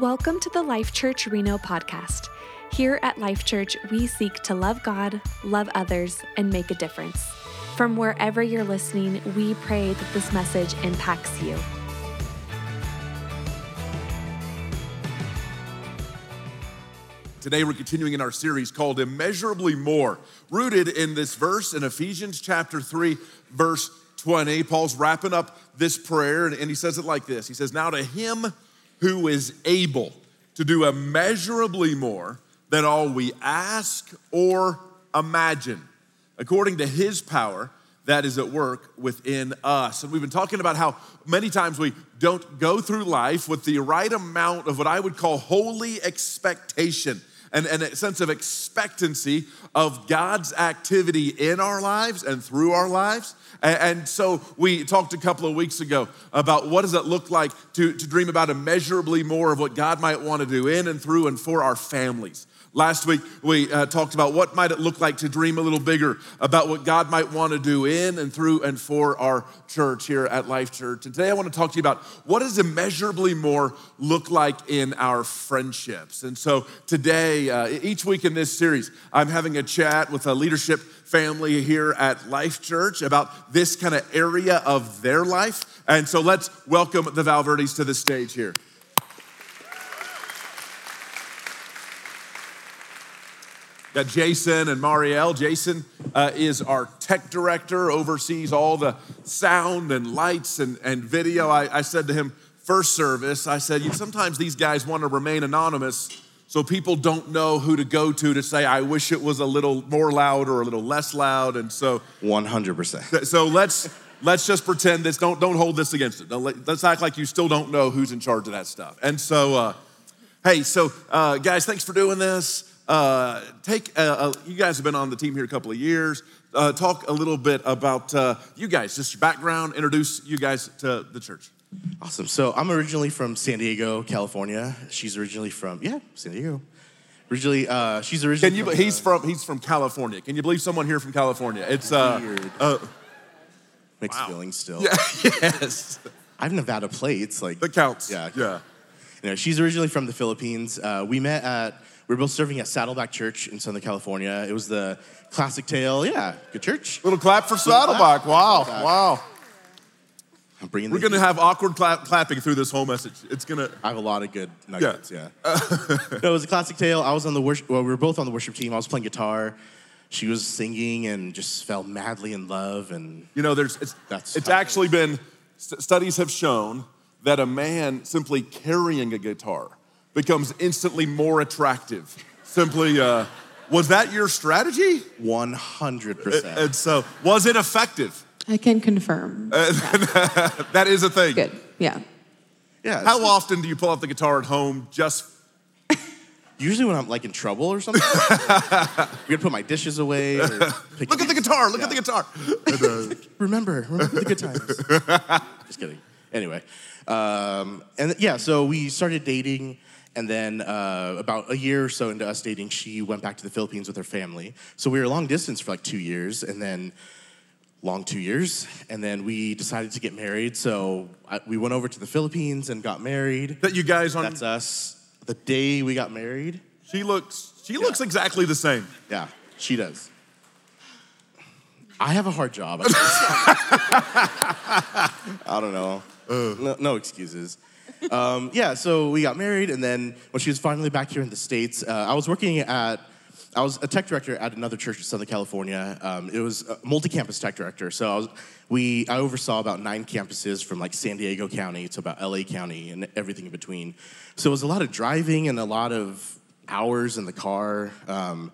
Welcome to the Life Church Reno podcast. Here at Life Church, we seek to love God, love others, and make a difference. From wherever you're listening, we pray that this message impacts you. Today, we're continuing in our series called Immeasurably More, rooted in this verse in Ephesians chapter 3, verse 20. Paul's wrapping up this prayer, and he says it like this He says, Now to him who is able to do immeasurably more than all we ask or imagine, according to his power that is at work within us. And we've been talking about how many times we don't go through life with the right amount of what I would call holy expectation and, and a sense of expectancy of God's activity in our lives and through our lives. And, and so we talked a couple of weeks ago about what does it look like to, to dream about immeasurably more of what God might want to do in and through and for our families. Last week, we uh, talked about what might it look like to dream a little bigger about what God might want to do in and through and for our church here at Life Church. And today I want to talk to you about what does immeasurably more look like in our friendships. And so today, uh, each week in this series, I'm having a chat with a leadership family here at Life Church about this kind of area of their life. And so let's welcome the Valverdes to the stage here. Got Jason and Marielle. Jason uh, is our tech director, oversees all the sound and lights and, and video. I, I said to him, first service, I said, sometimes these guys want to remain anonymous so people don't know who to go to to say, I wish it was a little more loud or a little less loud. And so, 100%. So let's. Let's just pretend this. Don't don't hold this against it. Let's act like you still don't know who's in charge of that stuff. And so, uh, hey, so uh, guys, thanks for doing this uh, take, uh, you guys have been on the team here a couple of years. Uh, talk a little bit about uh, you guys, just your background, introduce you guys to the church. Awesome. So I'm originally from San Diego, California. She's originally from, yeah, San Diego. Originally, uh, she's originally. Can you? From, he's from. He's from California. Can you believe someone here from California? It's uh, weird. Uh, Mixed wow. feelings still. Yeah. yes. I have Nevada plates. Like that counts. Yeah. Yeah. You know, she's originally from the Philippines. Uh, we met at we were both serving at Saddleback Church in Southern California. It was the classic tale. Yeah, good church. Little clap for Saddleback. Clap. Wow, wow. I'm bringing. We're gonna have awkward clap, clapping through this whole message. It's gonna. I have a lot of good nuggets. Yeah. yeah. no, it was a classic tale. I was on the worship. Well, we were both on the worship team. I was playing guitar. She was singing and just fell madly in love. And you know, there's it's That's it's actually been studies have shown that a man simply carrying a guitar becomes instantly more attractive. Simply, uh, was that your strategy? 100%. And so, was it effective? I can confirm. Uh, that is a thing. Good, yeah. Yeah. How often do you pull out the guitar at home just? Usually when I'm like in trouble or something. I'm gonna put my dishes away. look at the guitar. Look yeah. at the guitar. Uh, remember, remember the good times. just kidding. Anyway, um, and yeah, so we started dating. And then uh, about a year or so into us dating, she went back to the Philippines with her family. So we were long distance for like two years, and then long two years, and then we decided to get married. So I, we went over to the Philippines and got married. That you guys on? That's us. The day we got married. She looks. She yeah. looks exactly the same. Yeah, she does. I have a hard job. I don't know. Uh. No, no excuses um, yeah, so we got married, and then when she was finally back here in the States, uh, I was working at, I was a tech director at another church in Southern California. Um, it was a multi-campus tech director, so I was, we, I oversaw about nine campuses from like San Diego County to about LA County and everything in between. So it was a lot of driving and a lot of hours in the car. Um,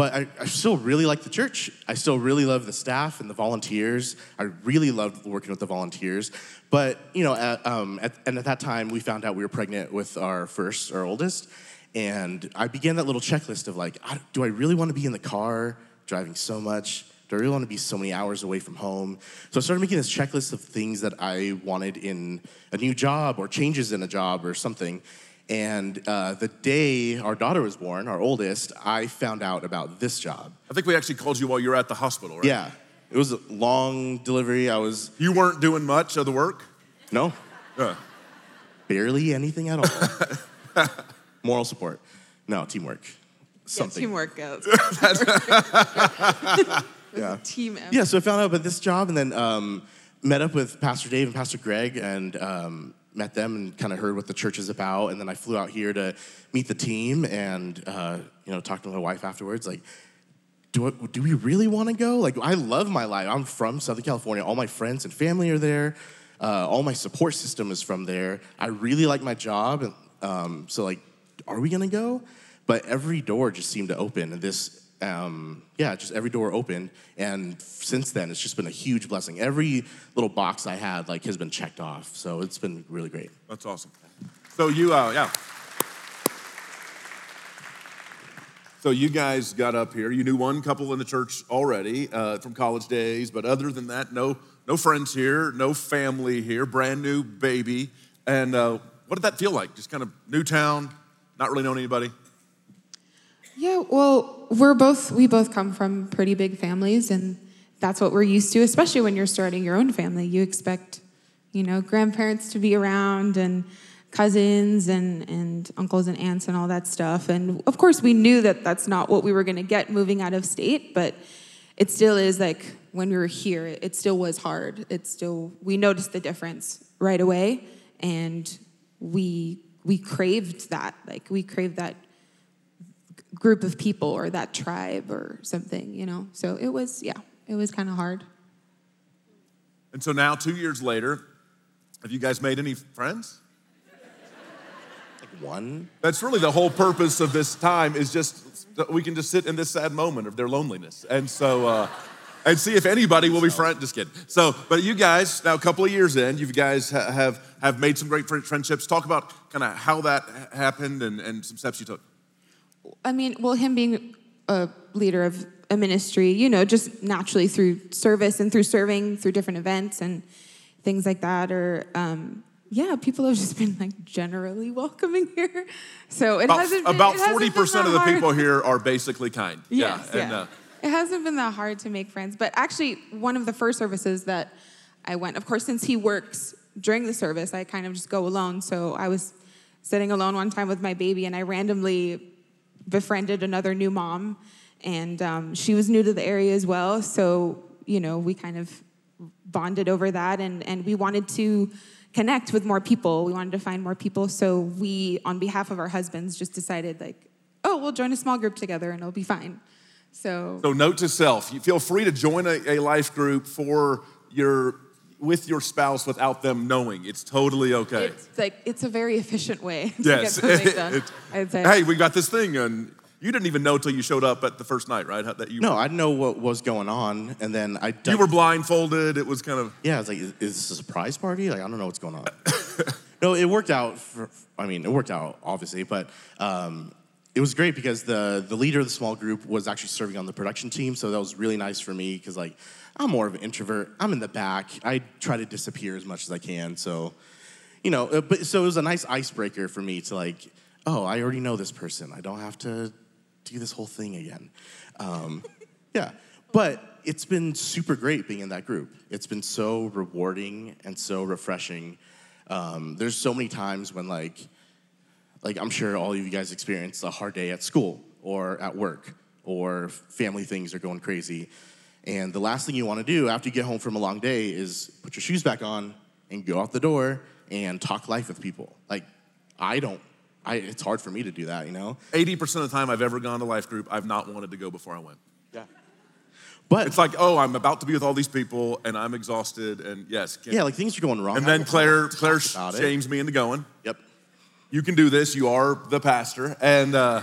but I, I, still really like the church. I still really love the staff and the volunteers. I really loved working with the volunteers. But, you know, at, um, at, and at that time, we found out we were pregnant with our first, our oldest. And I began that little checklist of like, do I really want to be in the car driving so much? Do I really want to be so many hours away from home? So I started making this checklist of things that I wanted in a new job or changes in a job or something. And uh, the day our daughter was born, our oldest, I found out about this job. I think we actually called you while you were at the hospital, right? Yeah. It was a long delivery. I was. You weren't doing much of the work? No. Uh. Barely anything at all. Moral support. No, teamwork. Something. Yeah, teamwork goes. Yeah. Team effort. Yeah, so I found out about this job and then um, met up with Pastor Dave and Pastor Greg and um, met them and kind of heard what the church is about. And then I flew out here to meet the team and, uh, you know, talk to my wife afterwards. Like, do, I, do we really want to go? Like, I love my life. I'm from Southern California. All my friends and family are there. Uh, all my support system is from there. I really like my job. Um, so, like, are we to go? But every door just seemed to open. And this, um, yeah, just every door opened. And since then, it's just been a huge blessing. Every little box I had, like, has been checked off. So it's been really great. That's awesome. So you, uh, yeah. So you guys got up here. You knew one couple in the church already uh, from college days, but other than that, no, no friends here, no family here, brand new baby. And uh, what did that feel like? Just kind of new town, not really knowing anybody. Yeah, well, we're both we both come from pretty big families and that's what we're used to, especially when you're starting your own family. You expect, you know, grandparents to be around and cousins and, and uncles and aunts and all that stuff. And of course, we knew that that's not what we were going to get moving out of state, but it still is like when we were here, it still was hard. It still, we noticed the difference right away. And we, we craved that. Like, we craved that group of people or that tribe or something, you know? So it was, yeah, it was kind of hard. And so now, two years later, have you guys made any friends? Like, one? That's really the whole purpose of this time is just that we can just sit in this sad moment of their loneliness. And so, uh, and see if anybody will be friend. Just kidding. So, but you guys, now a couple of years in, you guys ha- have, have made some great friendships. Talk about kind of how that happened and, and some steps you took. I mean, well, him being a leader of a ministry, you know, just naturally through service and through serving through different events and things like that, or um, yeah, people have just been like generally welcoming here. So it About, hasn't been, about hasn't 40% of the hard. people here are basically kind. Yes, yeah. yeah. And, uh, it hasn't been that hard to make friends. But actually, one of the first services that I went, of course, since he works during the service, I kind of just go alone. So I was sitting alone one time with my baby, and I randomly befriended another new mom, and um, she was new to the area as well. So you know, we kind of bonded over that, and and we wanted to connect with more people. We wanted to find more people. So we, on behalf of our husbands, just decided like, oh, we'll join a small group together, and it'll be fine. So So note to self, you feel free to join a, a life group for your with your spouse without them knowing. It's totally okay. it's like it's a very efficient way to yes. get something done. I'd say. Hey, we got this thing and you didn't even know till you showed up at the first night, right? How- That you No, I know what was going on. And then I you were blindfolded. It was kind of Yeah, I was like, is, is this a surprise party? Like, I don't know what's going on. no, it worked out. For, I mean, it worked out obviously, but um, it was great because the the leader of the small group was actually serving on the production team, so that was really nice for me because like I'm more of an introvert. I'm in the back. I try to disappear as much as I can. So, you know, uh, but so it was a nice icebreaker for me to like, oh, I already know this person. I don't have to do this whole thing again. Um, yeah, but it's been super great being in that group. It's been so rewarding and so refreshing. Um, there's so many times when like, like I'm sure all of you guys experience a hard day at school or at work or family things are going crazy. And the last thing you want to do after you get home from a long day is put your shoes back on and go out the door and talk life with people. Like, I don't, I, it's hard for me to do that, you know? 80% of the time I've ever gone to life group, I've not wanted to go before I went. Yeah. But It's like, oh, I'm about to be with all these people and I'm exhausted and yes. can't- yeah, like things are going wrong. and then Claire, Claire about it. shames me into going. Yep. You can do this. You are the pastor. And uh,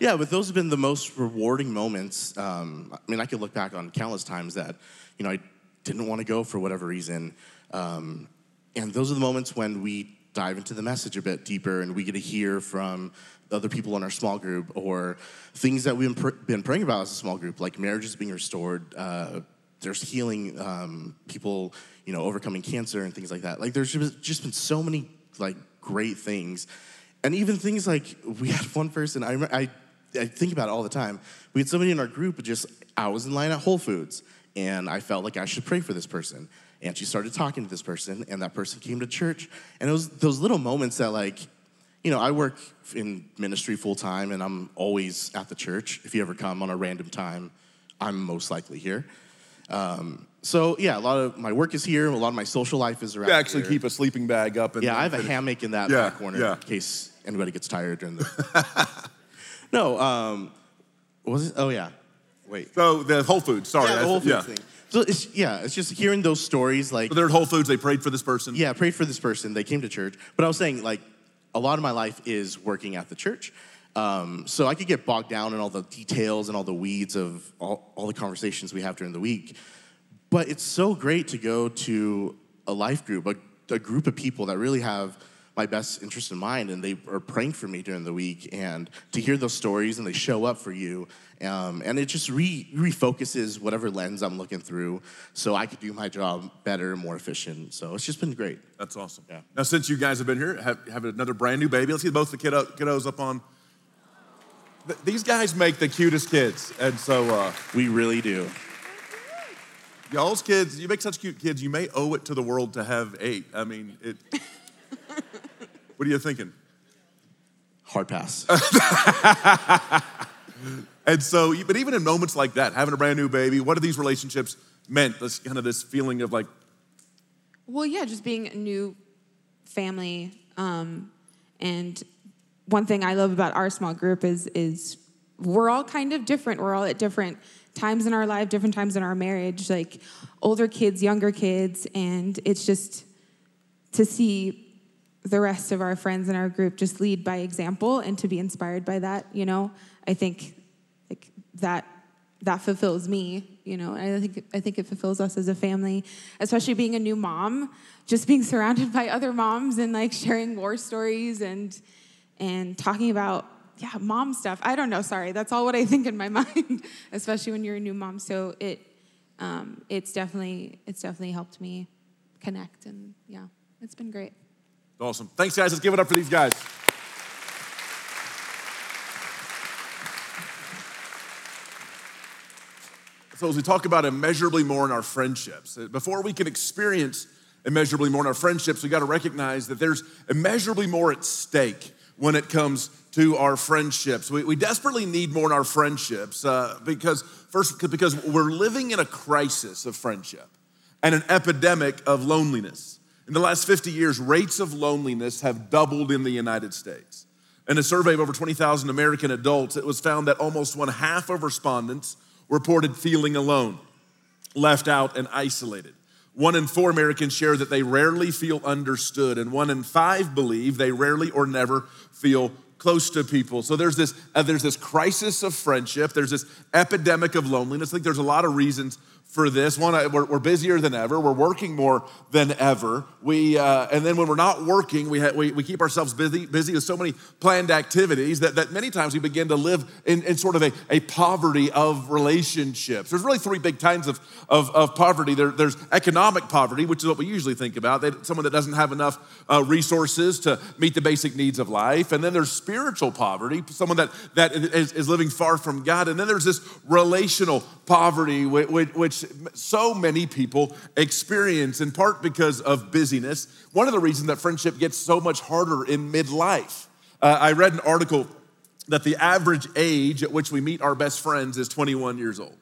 Yeah, but those have been the most rewarding moments. Um, I mean, I could look back on countless times that, you know, I didn't want to go for whatever reason. Um, and those are the moments when we dive into the message a bit deeper and we get to hear from other people in our small group or things that we've been praying about as a small group, like marriages being restored. Uh, there's healing, um, people, you know, overcoming cancer and things like that. Like, there's just been so many, like, great things. And even things like we had one person, I, remember, I, I think about it all the time. We had somebody in our group, just, I was in line at Whole Foods and I felt like I should pray for this person. And she started talking to this person, and that person came to church. And it was those little moments that, like, you know, I work in ministry full time and I'm always at the church. If you ever come on a random time, I'm most likely here. Um, so yeah, a lot of my work is here. A lot of my social life is around. You actually here. keep a sleeping bag up. And Yeah, I have a hammock in that Yeah, back corner yeah. in case anybody gets tired during the. no, um, was it? Oh yeah, wait. So the Whole Foods. Sorry, yeah, the whole Foods yeah. thing. So it's yeah, it's just hearing those stories like So they're at Whole Foods. They prayed for this person. yeah, prayed for this person. They came to church, but I was saying like a lot of my life is working at the church. Um, so I could get bogged down in all the details and all the weeds of all, all the conversations we have during the week. But it's so great to go to a life group, a, a group of people that really have my best interest in mind, and they are praying for me during the week, and to hear those stories and they show up for you, um, and it just re- refocuses whatever lens I'm looking through, so I could do my job better, and more efficient. So it's just been great. That's awesome. Yeah. Now, since you guys have been here, have, have another brand new baby. Let's see both the kiddo, kiddos up on. Th- These guys make the cutest kids, and so uh, We really do. y'all's kids, you make such cute kids. You may owe it to the world to have eight. I mean, it. what are you thinking? Hard pass. And so, but even in moments like that, having a brand new baby, what are these relationships meant? This kind of this feeling of like, Well, yeah, just being a new family. Um, and one thing I love about our small group is is we're all kind of different. We're all at different times in our life, different times in our marriage, like older kids, younger kids, and it's just to see the rest of our friends in our group just lead by example and to be inspired by that, you know. I think like that that fulfills me, you know. I think I think it fulfills us as a family, especially being a new mom, just being surrounded by other moms and like sharing war stories and and talking about yeah, mom stuff. I don't know, sorry. That's all what I think in my mind, especially when you're a new mom. So it um, it's definitely it's definitely helped me connect and yeah, it's been great. Awesome. Thanks, guys. Let's give it up for these guys. So, as we talk about immeasurably more in our friendships, uh, before we can experience immeasurably more in our friendships, we got to recognize that there's immeasurably more at stake when it comes to our friendships. We, we desperately need more in our friendships uh, because, first, because we're living in a crisis of friendship and an epidemic of loneliness. In the last 50 years, rates of loneliness have doubled in the United States. In a survey of over 20,000 American adults, it was found that almost one half of respondents reported feeling alone, left out, and isolated. One in four Americans share that they rarely feel understood, and one in five believe they rarely or never feel close to people. So there's this, uh, there's this crisis of friendship, there's this epidemic of loneliness. I think there's a lot of reasons for this. One, we're, we're busier than ever. We're working more than ever. We, uh, and then when we're not working, we, ha- we, we keep ourselves busy, busy with so many planned activities that, that many times we begin to live in, in sort of a, a poverty of relationships. There's really three big kinds of, of, of poverty. There, there's economic poverty, which is what we usually think about. They, someone that doesn't have enough uh, resources to meet the basic needs of life. And then there's spiritual poverty, someone that, that is, is living far from God. And then there's this relational poverty, which, which so many people experience, in part because of busyness. One of the reasons that friendship gets so much harder in midlife. Uh, I read an article that the average age at which we meet our best friends is 21 years old.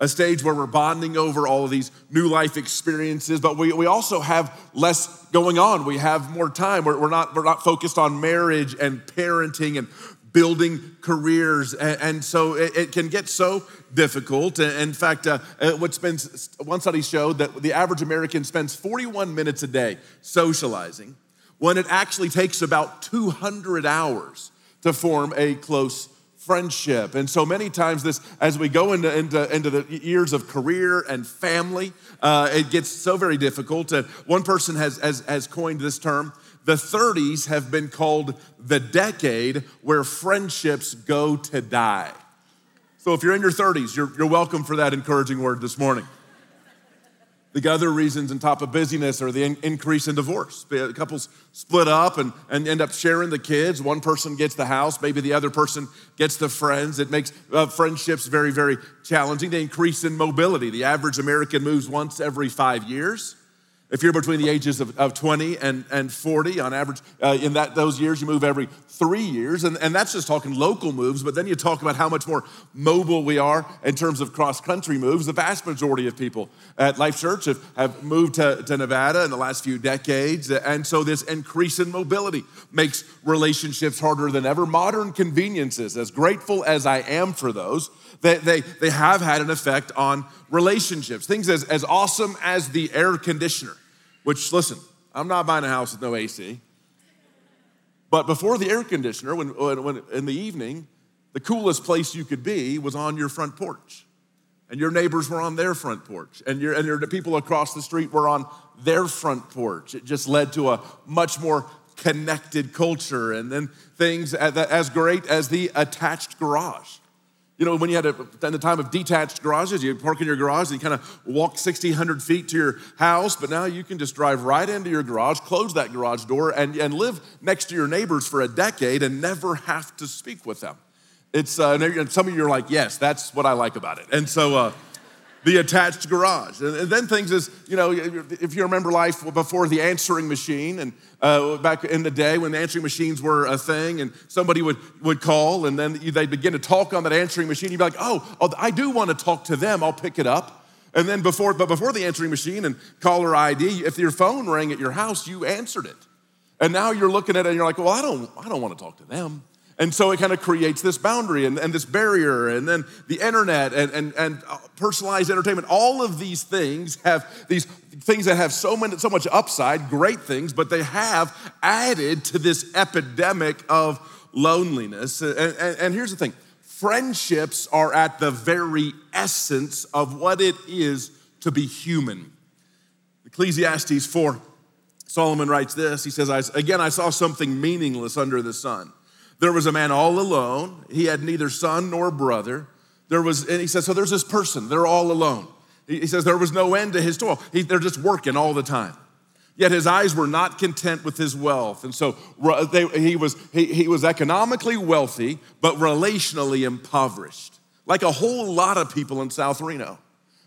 A stage where we're bonding over all of these new life experiences, but we, we also have less going on. We have more time. We're, we're, not, we're not focused on marriage and parenting and building careers. And, and so it, it can get so difficult. In fact, uh, uh, what's been, one study showed that the average American spends 41 minutes a day socializing when it actually takes about 200 hours to form a close friendship. And so many times this, as we go into, into, into the years of career and family, uh, it gets so very difficult. And one person has, has, has coined this term, the 30s have been called the decade where friendships go to die. So if you're in your 30s, you're, you're welcome for that encouraging word this morning. The other reasons on top of busyness are the in- increase in divorce. Couples split up and, and end up sharing the kids. One person gets the house, maybe the other person gets the friends. It makes uh, friendships very, very challenging. The increase in mobility. The average American moves once every five years. If you're between the ages of, of 20 and, and 40, on average, uh, in that, those years, you move every three years. And, and that's just talking local moves, but then you talk about how much more mobile we are in terms of cross country moves. The vast majority of people at Life Church have, have moved to, to Nevada in the last few decades. And so this increase in mobility makes relationships harder than ever. Modern conveniences, as grateful as I am for those, they, they, they have had an effect on relationships. Things as, as awesome as the air conditioner which, listen, I'm not buying a house with no AC. But before the air conditioner, when, when, in the evening, the coolest place you could be was on your front porch. And your neighbors were on their front porch. And, your, and your, people across the street were on their front porch. It just led to a much more connected culture. And then things as great as the attached garage. You know, when you had a, in the time of detached garages, you park in your garage and you kind of walk 60, 100 feet to your house, but now you can just drive right into your garage, close that garage door, and, and live next to your neighbors for a decade and never have to speak with them. It's, uh, and some of you are like, yes, that's what I like about it. And so, uh, the attached garage. And, then things is, you know, if you remember life before the answering machine and uh, back in the day when the answering machines were a thing and somebody would, would call and then they'd begin to talk on that answering machine, you'd be like, oh, oh I do want to talk to them, I'll pick it up. And then before, but before the answering machine and caller ID, if your phone rang at your house, you answered it. And now you're looking at it and you're like, well, I don't, I don't want to talk to them. And so it kind of creates this boundary and, and this barrier, and then the internet and, and, and uh, personalized entertainment. All of these things have these things that have so, so much upside, great things, but they have added to this epidemic of loneliness. And, and, and here's the thing friendships are at the very essence of what it is to be human. Ecclesiastes 4, Solomon writes this. He says, Again, I saw something meaningless under the sun there was a man all alone. He had neither son nor brother. There was, and he says, so there's this person, they're all alone. He says there was no end to his toil. He, they're just working all the time. Yet his eyes were not content with his wealth. And so they, he, was, he, he was economically wealthy, but relationally impoverished, like a whole lot of people in South Reno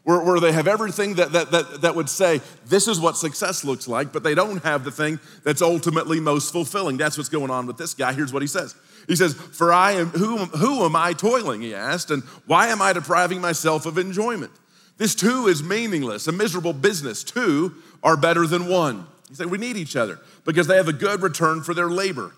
where, where they have everything that, that, that, that would say, this is what success looks like, but they don't have the thing that's ultimately most fulfilling. That's what's going on with this guy. Here's what he says. He says, For I am, who, who am I toiling? He asked, and why am I depriving myself of enjoyment? This too is meaningless, a miserable business. Two are better than one. He said, We need each other because they have a good return for their labor.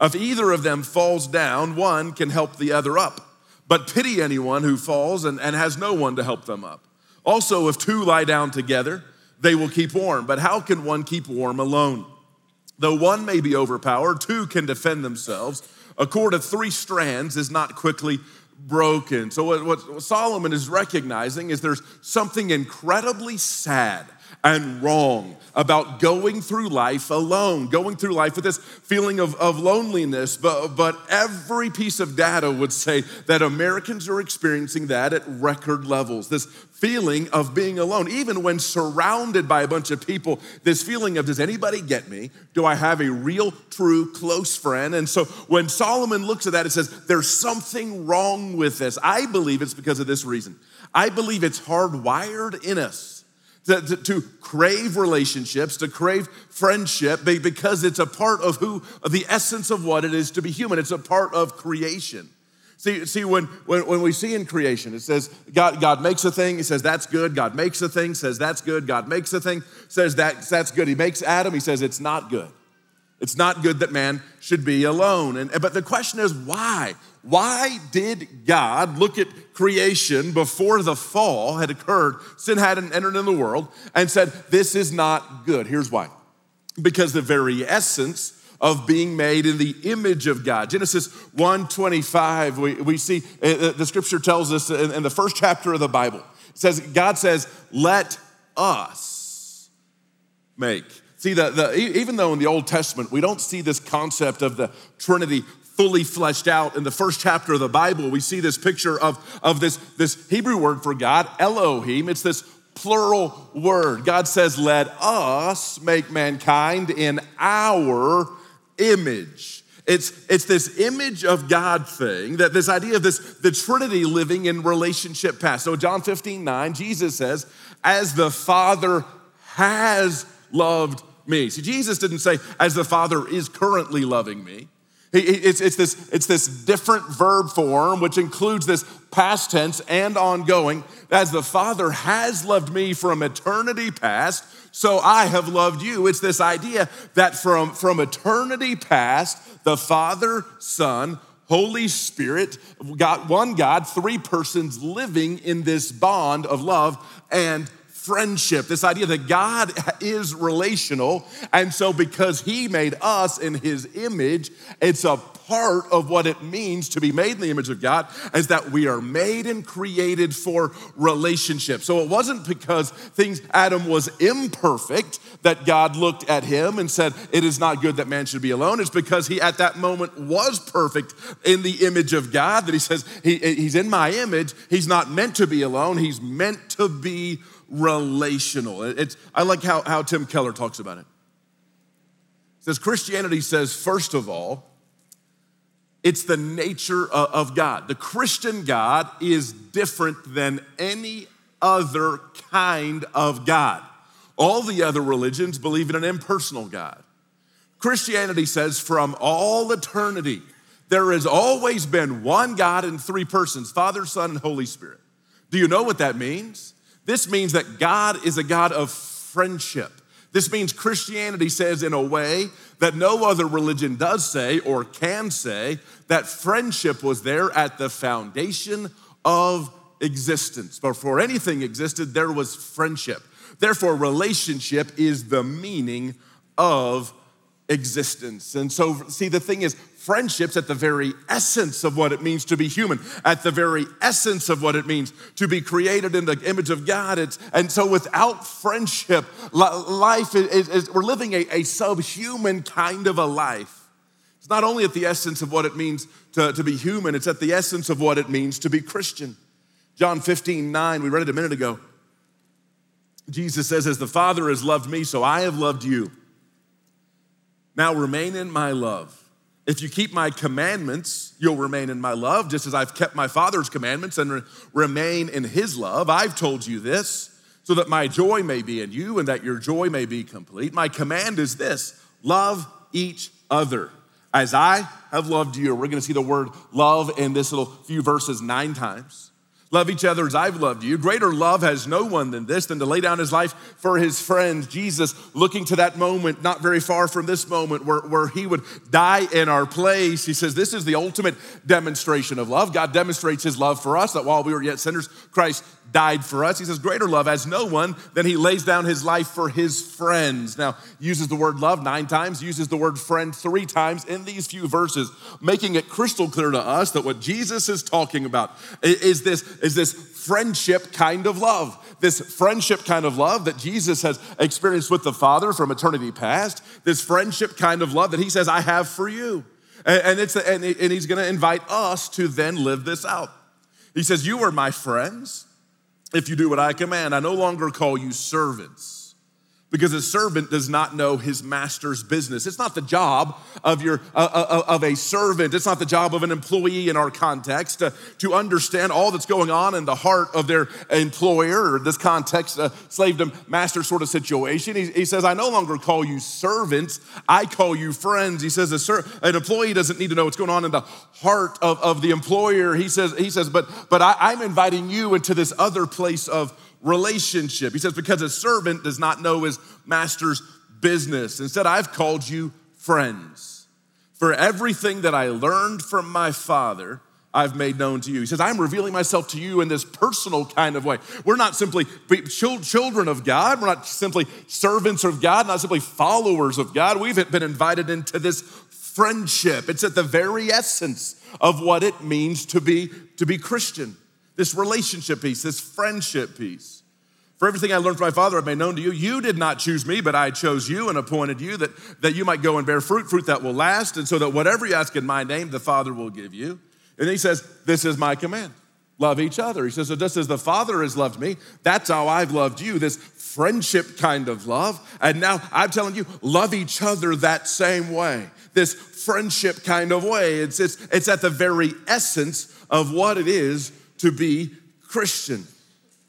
If either of them falls down, one can help the other up. But pity anyone who falls and, and has no one to help them up. Also, if two lie down together, they will keep warm. But how can one keep warm alone? Though one may be overpowered, two can defend themselves. A cord of three strands is not quickly broken. So, what, what Solomon is recognizing is there's something incredibly sad and wrong about going through life alone, going through life with this feeling of, of loneliness. But, but every piece of data would say that Americans are experiencing that at record levels. This feeling of being alone, even when surrounded by a bunch of people, this feeling of, does anybody get me? Do I have a real, true, close friend? And so when Solomon looks at that, it says, there's something wrong with this. I believe it's because of this reason. I believe it's hardwired in us to, to, to, crave relationships, to crave friendship, because it's a part of who, the essence of what it is to be human. It's a part of creation. See, see when, when, when we see in creation, it says God, God makes a thing, he says that's good. God makes a thing, says that's good. God makes a thing, says that, that's good. He makes Adam, he says it's not good. It's not good that man should be alone. And, but the question is why? Why did God look at creation before the fall had occurred, sin hadn't entered in the world, and said, This is not good? Here's why. Because the very essence of being made in the image of God. Genesis 1:25, we, we see uh, uh, the scripture tells us in, in the first chapter of the Bible. It says, God says, let us make. See, the, the, even though in the Old Testament we don't see this concept of the Trinity fully fleshed out in the first chapter of the Bible, we see this picture of, of this, this Hebrew word for God, Elohim. It's this plural word. God says, Let us make mankind in our image. It's, it's this image of God thing, that this idea of this, the Trinity living in relationship past. So John 15, 9, Jesus says, as the Father has loved me. See, Jesus didn't say, as the Father is currently loving me. It's, it's, this, it's this different verb form, which includes this past tense and ongoing. As the Father has loved me from eternity past, so I have loved you. It's this idea that from, from eternity past, the Father, Son, Holy Spirit, got one God, three persons living in this bond of love and friendship, this idea that God is relational. And so, because He made us in His image, it's a part of what it means to be made in the image of God is that we are made and created for relationship. So it wasn't because things Adam was imperfect that God looked at him and said, "It is not good that man should be alone." It's because he at that moment was perfect in the image of God that he says, he, "He's in my image. He's not meant to be alone. He's meant to be relational." It's, I like how, how Tim Keller talks about it. It says Christianity says, first of all, it's the nature of God. The Christian God is different than any other kind of God. All the other religions believe in an impersonal God. Christianity says from all eternity, there has always been one God in three persons Father, Son, and Holy Spirit. Do you know what that means? This means that God is a God of friendship. This means Christianity says, in a way that no other religion does say or can say, that friendship was there at the foundation of existence. Before anything existed, there was friendship. Therefore, relationship is the meaning of existence. And so, see, the thing is, friendship's at the very essence of what it means to be human, at the very essence of what it means to be created in the image of God. It's, and so, without friendship, life is, is we're living a, a subhuman kind of a life. It's not only at the essence of what it means to, to be human, it's at the essence of what it means to be Christian. John 15, 9, we read it a minute ago. Jesus says, As the Father has loved me, so I have loved you. Now remain in my love. If you keep my commandments, you'll remain in my love, just as I've kept my Father's commandments and re- remain in his love. I've told you this so that my joy may be in you and that your joy may be complete. My command is this love each other as I have loved you. We're gonna see the word love in this little few verses nine times. Love each other as I've loved you. Greater love has no one than this, than to lay down his life for his friends. Jesus, looking to that moment, not very far from this moment, where, where he would die in our place, he says, This is the ultimate demonstration of love. God demonstrates his love for us, that while we were yet sinners, Christ died for us. He says, Greater love has no one than he lays down his life for his friends. Now, uses the word love nine times, uses the word friend three times in these few verses, making it crystal clear to us that what Jesus is talking about is this, is this friendship kind of love. This friendship kind of love that Jesus has experienced with the Father from eternity past, this friendship kind of love that he says, I have for you. And, it's, and he's gonna invite us to then live this out. He says, You are my friends if you do what I command. I no longer call you servants because a servant does not know his master's business. It's not the job of your uh, uh, uh, of a servant. It's not the job of an employee in our context to, to understand all that's going on in the heart of their employer or this context, a slave to master sort of situation. He, he, says, "I no longer call you servants. I call you friends." He says, ser- "An employee doesn't need to know what's going on in the heart of, of the employer." He says, "He says, but but I, I'm inviting you into this other place of." Relationship. He says, because a servant does not know his master's business. Instead, I've called you friends. For everything that I learned from my father, I've made known to you. He says, I'm revealing myself to you in this personal kind of way. We're not simply children of God. We're not simply servants of God, not simply followers of God. We've been invited into this friendship. It's at the very essence of what it means to be, to be Christian this relationship piece, this friendship piece. For everything I learned from my Father, I've made known to you. You did not choose me, but I chose you and appointed you that, that you might go and bear fruit, fruit that will last, and so that whatever you ask in my name, the Father will give you. And he says, This is my command love each other. He says, So just as the Father has loved me, that's how I've loved you, this friendship kind of love. And now I'm telling you, love each other that same way, this friendship kind of way. It's, it's, it's at the very essence of what it is to be Christian.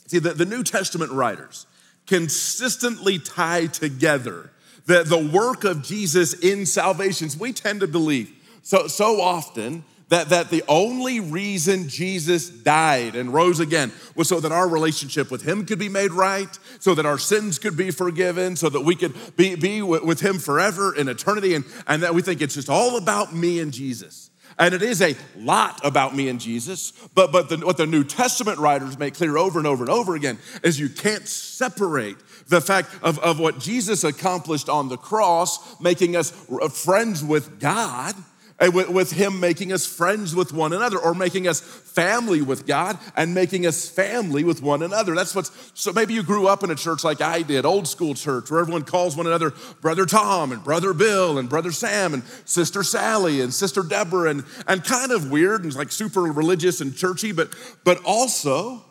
See, the, the New Testament writers consistently tie together the, the work of Jesus in salvations. We tend to believe so, so often that, that the only reason Jesus died and rose again was so that our relationship with Him could be made right, so that our sins could be forgiven, so that we could be, be with Him forever in eternity, and, and that we think it's just all about me and Jesus. And it is a lot about me and Jesus, but, but the, what the New Testament writers make clear over and over and over again is you can't separate the fact of, of what Jesus accomplished on the cross, making us friends with God Uh, with, with Him making us friends with one another or making us family with God and making us family with one another. That's what's, so maybe you grew up in a church like I did, old school church, where everyone calls one another Brother Tom and Brother Bill and Brother Sam and Sister Sally and Sister Deborah and, and kind of weird and like super religious and churchy, but, but also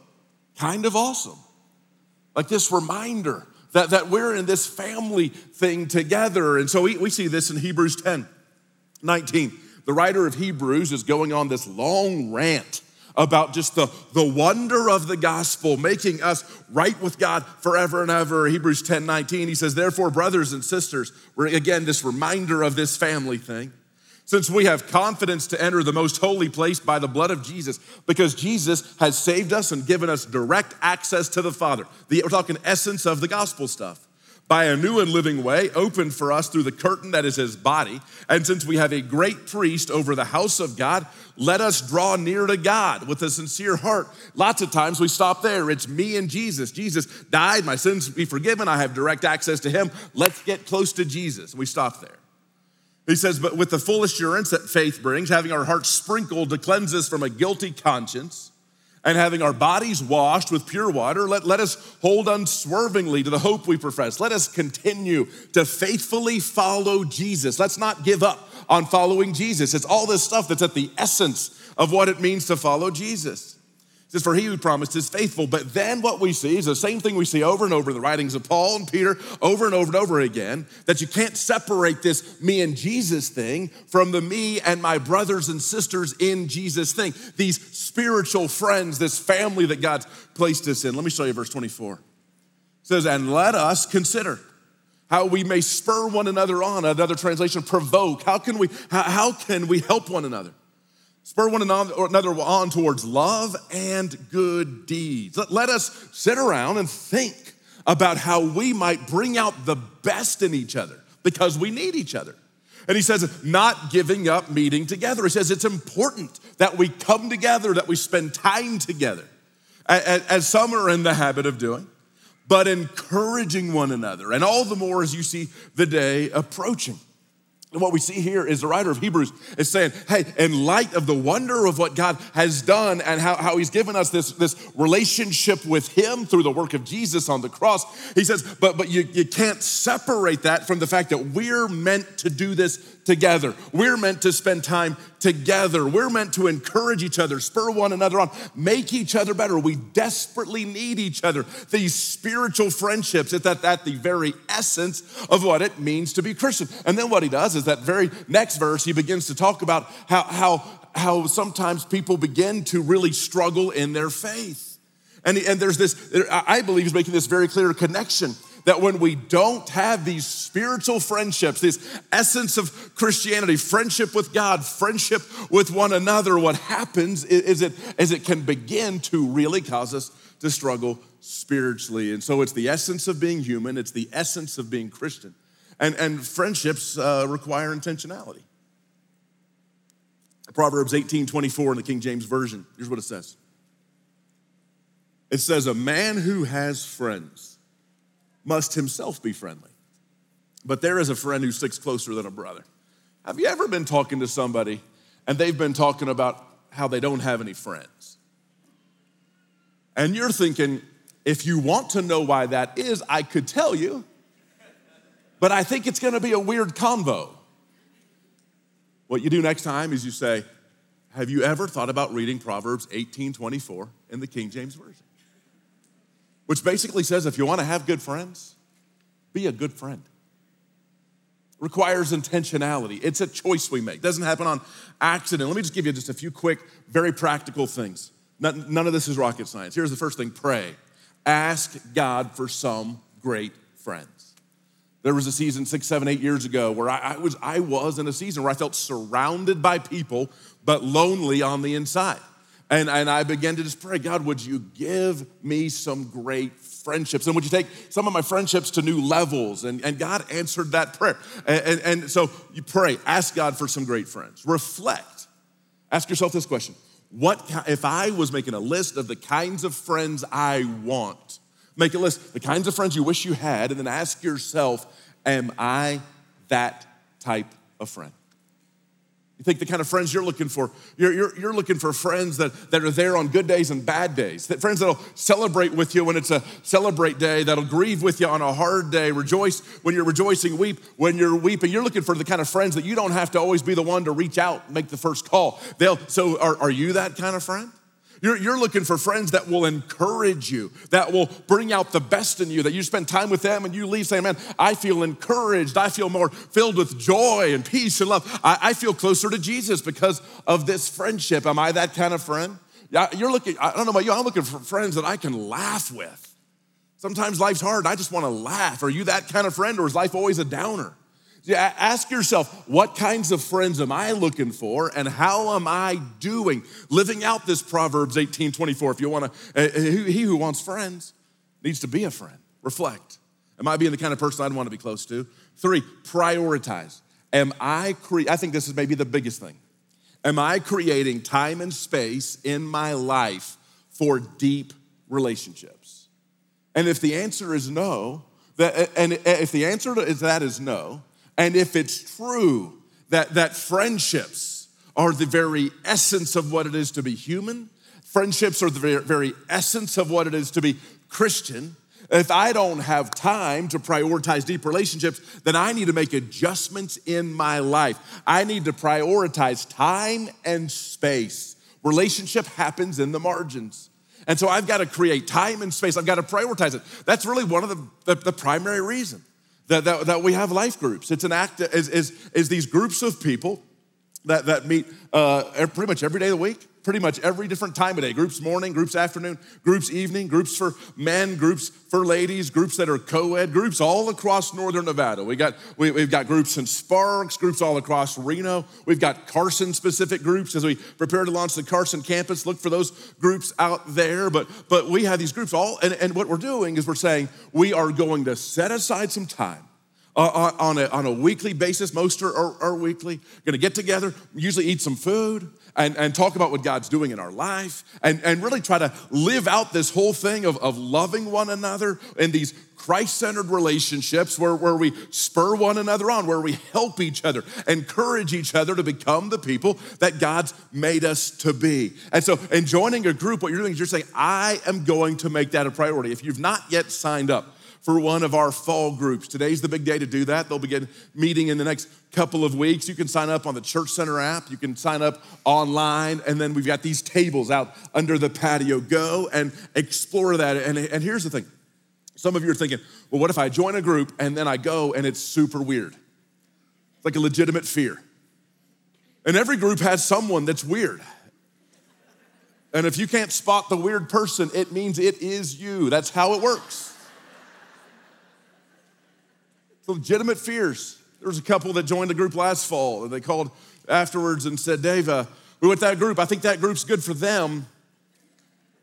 kind of awesome. Like this reminder that, that we're in this family thing together. And so we, we see this in Hebrews 10. 19. The writer of Hebrews is going on this long rant about just the, the wonder of the gospel, making us right with God forever and ever. Hebrews 10 19, he says, Therefore, brothers and sisters, we're again this reminder of this family thing. Since we have confidence to enter the most holy place by the blood of Jesus, because Jesus has saved us and given us direct access to the Father. The, we're talking essence of the gospel stuff by a new and living way opened for us through the curtain that is his body. And since we have a great priest over the house of God, let us draw near to God with a sincere heart. Lots of times we stop there. It's me and Jesus. Jesus died, my sins be forgiven, I have direct access to him. Let's get close to Jesus. We stop there. He says, but with the full assurance that faith brings, having our hearts sprinkled to cleanse us from a guilty conscience and having our bodies washed with pure water, let, let us hold unswervingly to the hope we profess. Let us continue to faithfully follow Jesus. Let's not give up on following Jesus. It's all this stuff that's at the essence of what it means to follow Jesus says, For he who promised is faithful. But then what we see is the same thing we see over and over in the writings of Paul and Peter, over and over and over again, that you can't separate this me and Jesus thing from the me and my brothers and sisters in Jesus thing. These spiritual friends, this family that God's placed us in. Let me show you verse 24. It says, And let us consider how we may spur one another on. Another translation, provoke. How can we, how, how can we help one another? Spur one another on towards love and good deeds. Let us sit around and think about how we might bring out the best in each other because we need each other. And he says, not giving up meeting together. He says it's important that we come together, that we spend time together, as some are in the habit of doing, but encouraging one another. And all the more as you see the day approaching. What we see here is the writer of Hebrews is saying, hey, in light of the wonder of what God has done and how, how He's given us this, this relationship with Him through the work of Jesus on the cross, He says, but, but you, you can't separate that from the fact that we're meant to do this together. We're meant to spend time together. We're meant to encourage each other, spur one another on, make each other better. We desperately need each other. These spiritual friendships, it's at, at the very essence of what it means to be Christian. And then what he does is that very next verse, he begins to talk about how, how, how sometimes people begin to really struggle in their faith. And, and there's this, I believe he's making this very clear connection that when we don't have these spiritual friendships, this essence of Christianity, friendship with God, friendship with one another, what happens is it, is it can begin to really cause us to struggle spiritually. And so it's the essence of being human, it's the essence of being Christian. And, and friendships uh, require intentionality. Proverbs 18 24 in the King James Version, here's what it says. It says, A man who has friends must himself be friendly. But there is a friend who sticks closer than a brother. Have you ever been talking to somebody and they've been talking about how they don't have any friends? And you're thinking, if you want to know why that is, I could tell you, but I think it's gonna be a weird convo. What you do next time is you say, Have you ever thought about reading Proverbs 18 24 in the King James Version? Which basically says if you want to have good friends, be a good friend. Requires intentionality. It's a choice we make. Doesn't happen on accident. Let me just give you just a few quick, very practical things. None of this is rocket science. Here's the first thing pray. Ask God for some great friends. There was a season six, seven, eight years ago where I, was, I was in a season where I felt surrounded by people, but lonely on the inside. And, and I began to just pray, God, would you give me some great friendships? And would you take some of my friendships to new levels? And, and God answered that prayer. And, and, and so you pray, ask God for some great friends. Reflect. Ask yourself this question What if I was making a list of the kinds of friends I want? Make a list, the kinds of friends you wish you had, and then ask yourself, Am I that type of friend? You think the kind of friends you're looking for, you're, you're, you're looking for friends that, that are there on good days and bad days. That friends that'll celebrate with you when it's a celebrate day, that'll grieve with you on a hard day, rejoice when you're rejoicing, weep when you're weeping. You're looking for the kind of friends that you don't have to always be the one to reach out, make the first call. They'll, so are, are you that kind of friend? You're, you're looking for friends that will encourage you, that will bring out the best in you, that you spend time with them and you leave saying, Man, I feel encouraged. I feel more filled with joy and peace and love. I, I feel closer to Jesus because of this friendship. Am I that kind of friend? Yeah, you're looking, I don't know about you, I'm looking for friends that I can laugh with. Sometimes life's hard. I just want to laugh. Are you that kind of friend or is life always a downer? Ask yourself, what kinds of friends am I looking for and how am I doing living out this Proverbs 18 24? If you want to, uh, he who wants friends needs to be a friend. Reflect. Am I being the kind of person I'd want to be close to? Three, prioritize. Am I, cre- I think this is maybe the biggest thing. Am I creating time and space in my life for deep relationships? And if the answer is no, that, eh, and eh, if the answer to that is no, and if it's true that, that friendships are the very essence of what it is to be human, friendships are the very, essence of what it is to be Christian, if I don't have time to prioritize deep relationships, then I need to make adjustments in my life. I need to prioritize time and space. Relationship happens in the margins. And so I've got to create time and space. I've got to prioritize it. That's really one of the, the, the primary reasons that, that, that we have life groups. It's an act, is, is, is these groups of people that, that meet uh, pretty much every day of the week, pretty much every different time of day. Groups morning, groups afternoon, groups evening, groups for men, groups for ladies, groups that are co-ed, groups all across northern Nevada. We got, we, have got groups in Sparks, groups all across Reno. We've got Carson specific groups as we prepare to launch the Carson campus. Look for those groups out there. But, but we have these groups all, and, and what we're doing is we're saying we are going to set aside some time uh, on, a, on a weekly basis. Most are, are, are weekly. Going to get together, usually eat some food, and, and talk about what God's doing in our life, and, and really try to live out this whole thing of, of loving one another in these Christ centered relationships where, where we spur one another on, where we help each other, encourage each other to become the people that God's made us to be. And so, in joining a group, what you're doing is you're saying, I am going to make that a priority. If you've not yet signed up, for one of our fall groups. Today's the big day to do that. They'll begin meeting in the next couple of weeks. You can sign up on the Church Center app, you can sign up online, and then we've got these tables out under the patio. Go and explore that. And, and here's the thing some of you are thinking, well, what if I join a group and then I go and it's super weird? It's like a legitimate fear. And every group has someone that's weird. And if you can't spot the weird person, it means it is you. That's how it works legitimate fears. There was a couple that joined the group last fall, and they called afterwards and said, Dave, uh, we went that group. I think that group's good for them.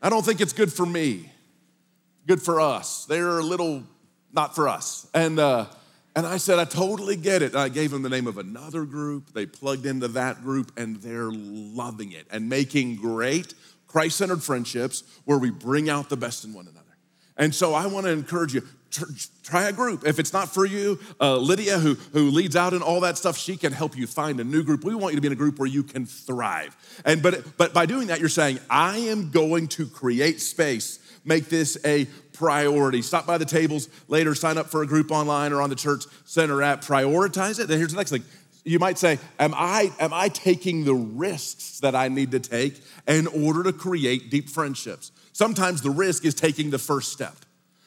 I don't think it's good for me. Good for us. They're a little not for us. And uh, and I said, I totally get it. And I gave them the name of another group. They plugged into that group, and they're loving it and making great Christ-centered friendships where we bring out the best in one another. And so I want to encourage you try a group. If it's not for you, uh, Lydia, who, who leads out in all that stuff, she can help you find a new group. We want you to be in a group where you can thrive. And but but by doing that, you're saying, I am going to create space, make this a priority. Stop by the tables later, sign up for a group online or on the church center app. Prioritize it. Then here's the next thing. You might say, am I, am I taking the risks that I need to take in order to create deep friendships? Sometimes the risk is taking the first step.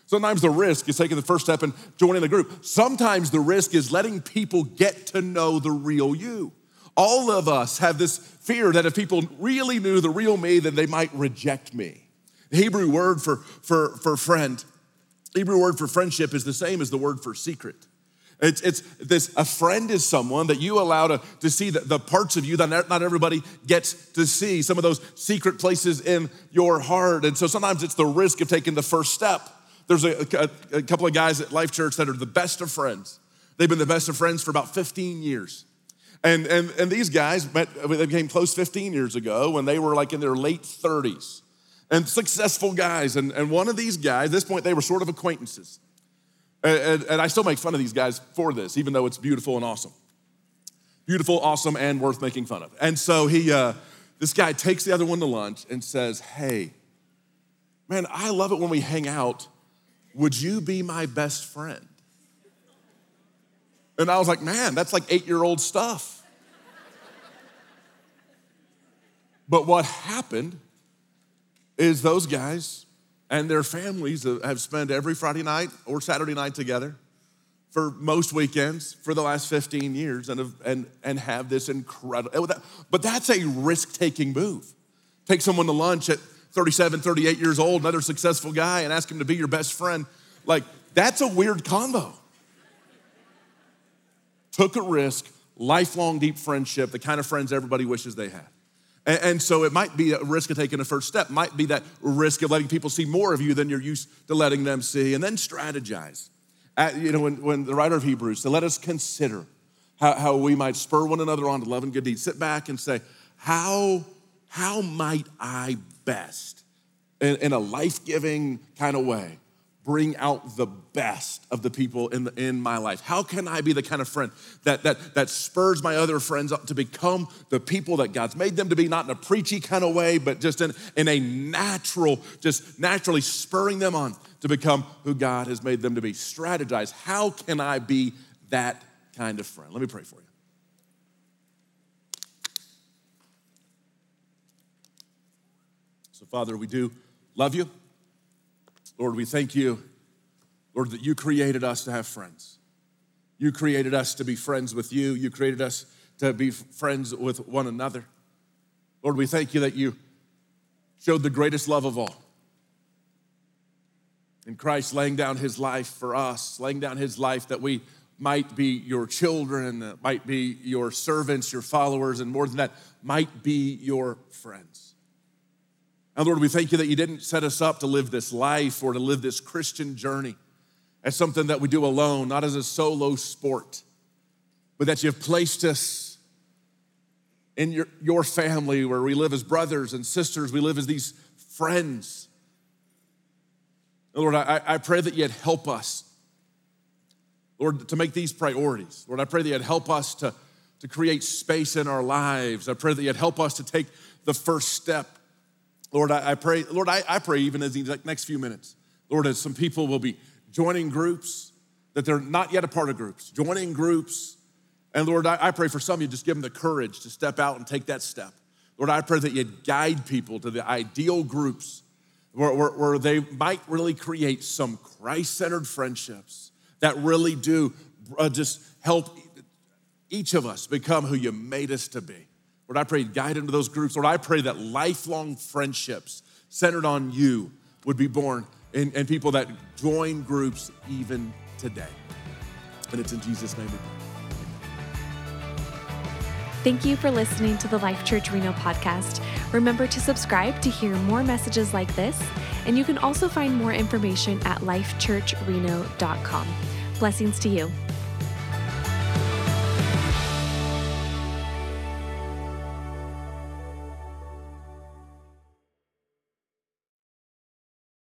Sometimes the risk is taking the first step and joining the group. Sometimes the risk is letting people get to know the real you. All of us have this fear that if people really knew the real me, then they might reject me. The Hebrew word for, for, for friend Hebrew word for friendship is the same as the word for secret. It's, it's this, a friend is someone that you allow to, to see the, the parts of you that not everybody gets to see, some of those secret places in your heart. And so sometimes it's the risk of taking the first step. There's a, a, a couple of guys at Life Church that are the best of friends. They've been the best of friends for about 15 years. And, and, and these guys met, they became close 15 years ago when they were like in their late 30s and successful guys. And, and one of these guys, at this point, they were sort of acquaintances. And, and, I still make fun of these guys for this, even though it's beautiful and awesome. Beautiful, awesome, and worth making fun of. And so he, uh, this guy takes the other one to lunch and says, Hey, man, I love it when we hang out. Would you be my best friend? And I was like, Man, that's like eight year old stuff. but what happened is those guys and their families have spent every Friday night or Saturday night together for most weekends for the last 15 years and have, and, and have this incredible, oh, but that's a risk taking move. Take someone to lunch at 37, 38 years old, another successful guy, and ask him to be your best friend. Like, that's a weird combo. Took a risk, lifelong deep friendship, the kind of friends everybody wishes they had. And, and, so it might be a risk of taking a first step, might be that risk of letting people see more of you than you're used to letting them see, and then strategize. At, you know, when, when the writer of Hebrews, to let us consider how, how we might spur one another on to love and good deeds. Sit back and say, how, how might I best, in, in a life giving kind of way, bring out the best of the people in, the, in my life? How can I be the kind of friend that, that, that spurs my other friends up to become the people that God's made them to be, not in a preachy kind of way, but just in, in a natural, just naturally spurring them on to become who God has made them to be? Strategize. How can I be that kind of friend? Let me pray for you. So, Father, we do love you. Lord, we thank you, Lord, that you created us to have friends. You created us to be friends with you. You created us to be friends with one another. Lord, we thank you that you showed the greatest love of all. In Christ laying down his life for us, laying down his life that we might be your children, might be your servants, your followers, and more than that, might be your friends. And Lord, we thank you that you didn't set us up to live this life or to live this Christian journey as something that we do alone, not as a solo sport, but that you've placed us in your, your family where we live as brothers and sisters, we live as these friends. Lord, I, I pray that you'd help us, Lord, to make these priorities. Lord, I pray that you'd help us to, to create space in our lives. I pray that you'd help us to take the first step Lord, I, I pray, Lord, I, I pray even as these next few minutes, Lord, as some people will be joining groups that they're not yet a part of groups, joining groups. And Lord, I, I pray for some of you, just give them the courage to step out and take that step. Lord, I pray that you'd guide people to the ideal groups where, where, where they might really create some Christ centered friendships that really do uh, just help each of us become who you made us to be. Lord, I pray guide into those groups. Lord, I pray that lifelong friendships centered on you would be born and, and people that join groups even today. And it's in Jesus' name we. Thank you for listening to the Life Church Reno podcast. Remember to subscribe to hear more messages like this, and you can also find more information at lifechurchreno.com. Blessings to you.